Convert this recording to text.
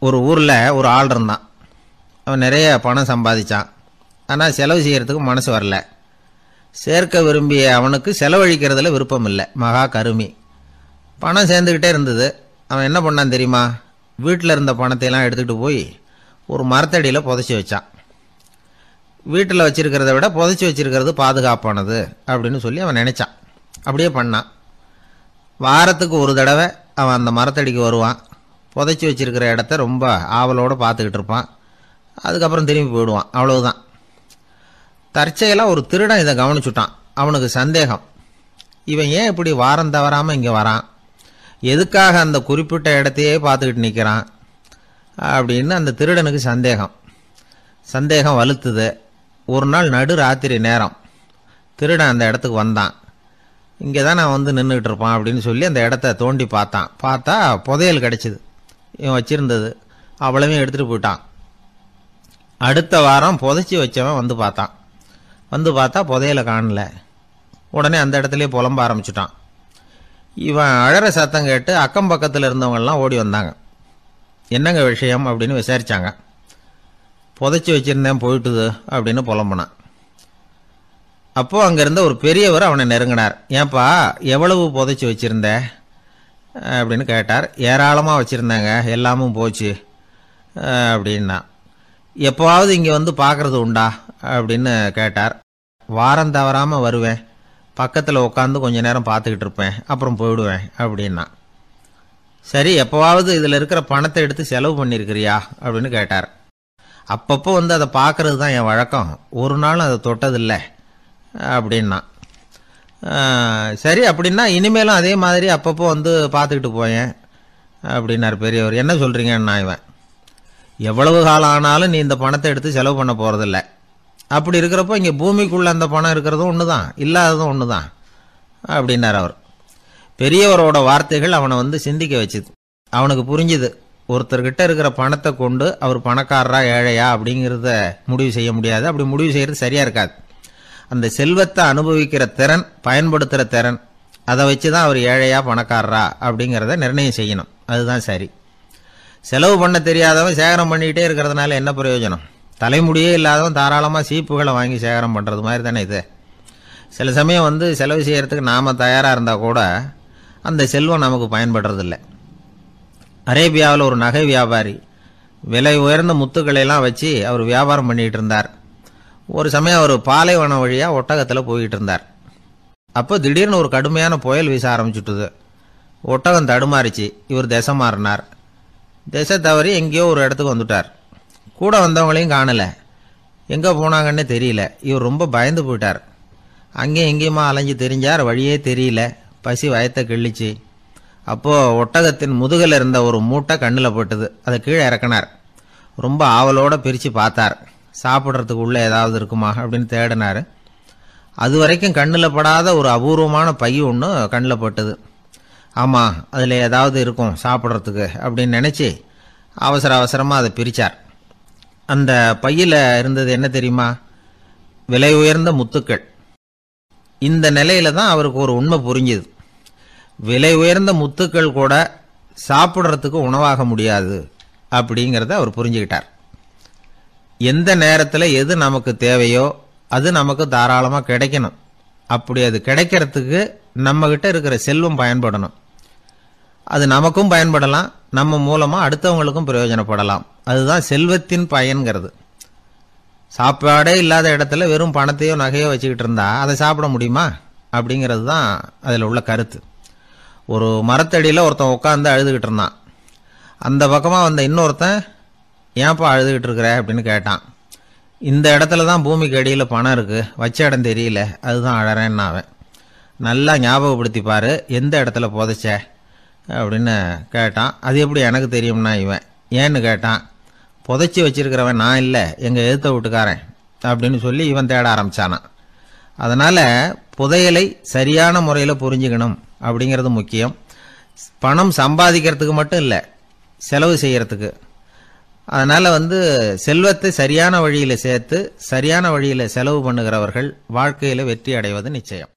ஒரு ஊரில் ஒரு ஆள் இருந்தான். அவன் நிறைய பணம் சம்பாதிச்சான். ஆனால் செலவு செய்கிறதுக்கு மனசு வரல. சேர்க்க விரும்பிய அவனுக்கு செலவழிக்கிறதுல விருப்பம் இல்லை. மகா கருமி. பணம் சேர்ந்துக்கிட்டே இருந்தது. அவன் என்ன பண்ணான் தெரியுமா? வீட்டில் இருந்த பணத்தையெல்லாம் எடுத்துக்கிட்டு போய் ஒரு மரத்தடியில் புதைச்சி வச்சான். வீட்டில் வச்சுருக்கிறத விட புதைச்சி வச்சிருக்கிறது பாதுகாப்பானது அப்படின்னு சொல்லி அவன் நினச்சான். அப்படியே பண்ணான். வாரத்துக்கு ஒரு தடவை அவன் அந்த மரத்தடிக்கு வருவான். புதைச்சி வச்சிருக்கிற இடத்த ரொம்ப ஆவலோடு பார்த்துக்கிட்டு இருப்பான். அதுக்கப்புறம் திரும்பி போயிடுவான். அவ்வளவுதான். தற்செயலாக ஒரு திருடன் இதை கவனிச்சுட்டான். அவனுக்கு சந்தேகம். இவன் ஏன் இப்படி வாரம் தவறாமல் இங்கே வரான்? எதுக்காக அந்த குறிப்பிட்ட இடத்தையே பார்த்துக்கிட்டு நிற்கிறான் அப்படின்னு அந்த திருடனுக்கு சந்தேகம். சந்தேகம் வலுத்துது. ஒரு நாள் நடு ராத்திரி நேரம். திருடன் அந்த இடத்துக்கு வந்தான். இங்கே தான் நான் வந்து நின்றுக்கிட்டு இருப்பான் அப்படின்னு சொல்லி அந்த இடத்த தோண்டி பார்த்தான். பார்த்தா புதையல் கிடச்சிது. இவன் வச்சிருந்தது. அவ்வளவையும் எடுத்துகிட்டு போயிட்டான். அடுத்த வாரம் புதைச்சி வச்சவன் வந்து பார்த்தான். வந்து பார்த்தா புதையலை காணல. உடனே அந்த இடத்துலையே புலம்ப ஆரம்பிச்சிட்டான். இவன் அழற சத்தம் கேட்டு அக்கம் பக்கத்தில் இருந்தவங்கெல்லாம் ஓடி வந்தாங்க. என்னங்க விஷயம் அப்படின்னு விசாரிச்சாங்க. புதைச்சி வச்சிருந்தேன் போயிட்டுது அப்படின்னு புலம்புனான். அப்போது அங்கேருந்த ஒரு பெரியவர் அவனை நெருங்கினார். ஏன்பா எவ்வளவு புதைச்சி வச்சுருந்தேன் அப்படின்னு கேட்டார். ஏராளமாக வச்சுருந்தாங்க. எல்லாமும் போச்சு. அப்படின்னா. எப்போவாவது இங்கே வந்து பார்க்குறது உண்டா? அப்படின்னு கேட்டார். வாரம் தவறாமல் வருவேன். பக்கத்தில் உட்காந்து கொஞ்ச நேரம் பார்த்துக்கிட்டு இருப்பேன். அப்புறம் போயிடுவேன். அப்படின்னா. சரி எப்போவாவது இதில் இருக்கிற பணத்தை எடுத்து செலவு பண்ணியிருக்கிறியா? அப்படின்னு கேட்டார். அப்பப்போ வந்து அதை பார்க்கறது தான் என் வழக்கம். ஒரு நாளும் அதை தொட்டதில்லை. அப்படின்னா. சரி அப்படின்னா இனிமேலும் அதே மாதிரி அப்பப்போ வந்து பார்த்துக்கிட்டு போயேன் அப்படின்னார் பெரியவர். என்ன சொல்கிறீங்கன்னு நான் இவன். எவ்வளவு காலம் ஆனாலும் நீ இந்த பணத்தை எடுத்து செலவு பண்ண போகிறதில்ல அப்படி இருக்கிறப்போ இங்கே பூமிக்குள்ளே அந்த பணம் இருக்கிறதும் ஒன்று தான் இல்லாததும் ஒன்று தான் அப்படின்னார் அவர். பெரியவரோட வார்த்தைகள் அவனை வந்து சிந்திக்க வச்சுது. அவனுக்கு புரிஞ்சுது ஒருத்தர்கிட்ட இருக்கிற பணத்தை கொண்டு அவர் பணக்காரரா ஏழையா அப்படிங்கிறத முடிவு செய்ய முடியாது. அப்படி முடிவு செய்கிறது சரியாக இருக்காது. அந்த செல்வத்தை அனுபவிக்கிற திறன் பயன்படுத்துகிற திறன் அதை வச்சு தான் அவர் ஏழையா பணக்காரரா அப்படிங்கிறத நிர்ணயம் செய்யணும். அதுதான் சரி. செலவு பண்ண தெரியாதவன் சேகரம் பண்ணிக்கிட்டே இருக்கிறதுனால என்ன பிரயோஜனம்? தலைமுடியே இல்லாதவன் தாராளமாக சீப்புகளை வாங்கி சேகரம் பண்ணுறது மாதிரி தானே இது. சில சமயம் வந்து செலவு செய்கிறதுக்கு நாம் தயாராக இருந்தால் கூட அந்த செல்வம் நமக்கு பயன்படுறதில்ல. அரேபியாவில் ஒரு நகை வியாபாரி விலை உயர்ந்த முத்துக்களை எல்லாம் வச்சு அவர் வியாபாரம் பண்ணிகிட்டு இருந்தார். ஒரு சமயம் அவர் பாலைவனம் வழியாக ஒட்டகத்தில் போய்கிட்டு இருந்தார். அப்போ திடீர்னு ஒரு கடுமையான புயல் வீச ஆரம்பிச்சுட்டுது. ஒட்டகம் தடுமாறிச்சு. இவர் திசை மாறினார். திசை தவறி எங்கேயோ ஒரு இடத்துக்கு வந்துட்டார். கூட வந்தவங்களையும் காணலை. எங்கே போனாங்கன்னே தெரியல. இவர் ரொம்ப பயந்து போயிட்டார். அங்கேயும் எங்கேயுமா அலைஞ்சு தெரிஞ்சார். வழியே தெரியல. பசி வயத்தை கிள்ளிச்சு. அப்போது ஒட்டகத்தின் முதுகில் இருந்த ஒரு மூட்டை கண்ணில் பட்டுது. அதை கீழே இறக்கினார். ரொம்ப ஆவலோடு பிரித்து பார்த்தார். சாப்பிட்றதுக்கு உள்ளே ஏதாவது இருக்குமா அப்படின்னு தேடினார். அது வரைக்கும் கண்ணில் படாத ஒரு அபூர்வமான பை ஒன்று கண்ணில் பட்டுது. ஆமாம் அதில் ஏதாவது இருக்கும் சாப்பிட்றதுக்கு அப்படின்னு நினச்சி அவசர அவசரமாக அதை பிரித்தார் அந்த பையில் இருந்தது என்ன தெரியுமா? விலை உயர்ந்த முத்துக்கள். இந்த நிலையில தான் அவருக்கு ஒரு உண்மை புரிஞ்சுது. விலை உயர்ந்த முத்துக்கள் கூட சாப்பிட்றதுக்கு உணவாக முடியாது அப்படிங்கிறத அவர் புரிஞ்சுக்கிட்டார். எந்த நேரத்தில் எது நமக்கு தேவையோ அது நமக்கு தாராளமாக கிடைக்கணும். அப்படி அது கிடைக்கிறதுக்கு நம்மக்கிட்ட இருக்கிற செல்வம் பயன்படணும். அது நமக்கும் பயன்படலாம். நம்ம மூலமாக அடுத்தவங்களுக்கும் பிரயோஜனப்படலாம். அதுதான் செல்வத்தின் பயன்கிறது. சாப்பாடே இல்லாத இடத்துல வெறும் பணத்தையோ நகையோ வச்சுக்கிட்டு இருந்தா அதை சாப்பிட முடியுமா? அப்படிங்கிறது தான் அதில் உள்ள கருத்து. ஒரு மரத்தடியில் ஒருத்தன் உட்காந்து அழுதுகிட்டு இருந்தான். அந்த பக்கமாக வந்த இன்னொருத்தன் ஏன்ப்பா அழுதுகிட்டு இருக்கிற அப்படின்னு கேட்டான். இந்த இடத்துல தான் பூமிக்கு அடியில் பணம் இருக்குது வச்ச இடம் தெரியல. அதுதான் அழறேன்னு அவன். நல்லா ஞாபகப்படுத்தி பாரு எந்த இடத்துல புதைச்ச அப்படின்னு கேட்டான். அது எப்படி எனக்கு தெரியும்னா இவன். ஏன்னு கேட்டான். புதைச்சி வச்சிருக்கிறவன் நான் இல்லை எங்கள் எழுத்த வீட்டுக்காரன் அப்படின்னு சொல்லி இவன் தேட ஆரம்பித்தானான் அதனால் புதையலை சரியான முறையில் புரிஞ்சுக்கணும் அப்படிங்கிறது முக்கியம். பணம் சம்பாதிக்கிறதுக்கு மட்டும் இல்லை செலவு செய்கிறதுக்கு அதனால் வந்து செல்வத்தை சரியான வழியில் சேர்த்து சரியான வழியில் செலவு பண்ணுகிறவர்கள் வாழ்க்கையில் வெற்றி அடைவது நிச்சயம்.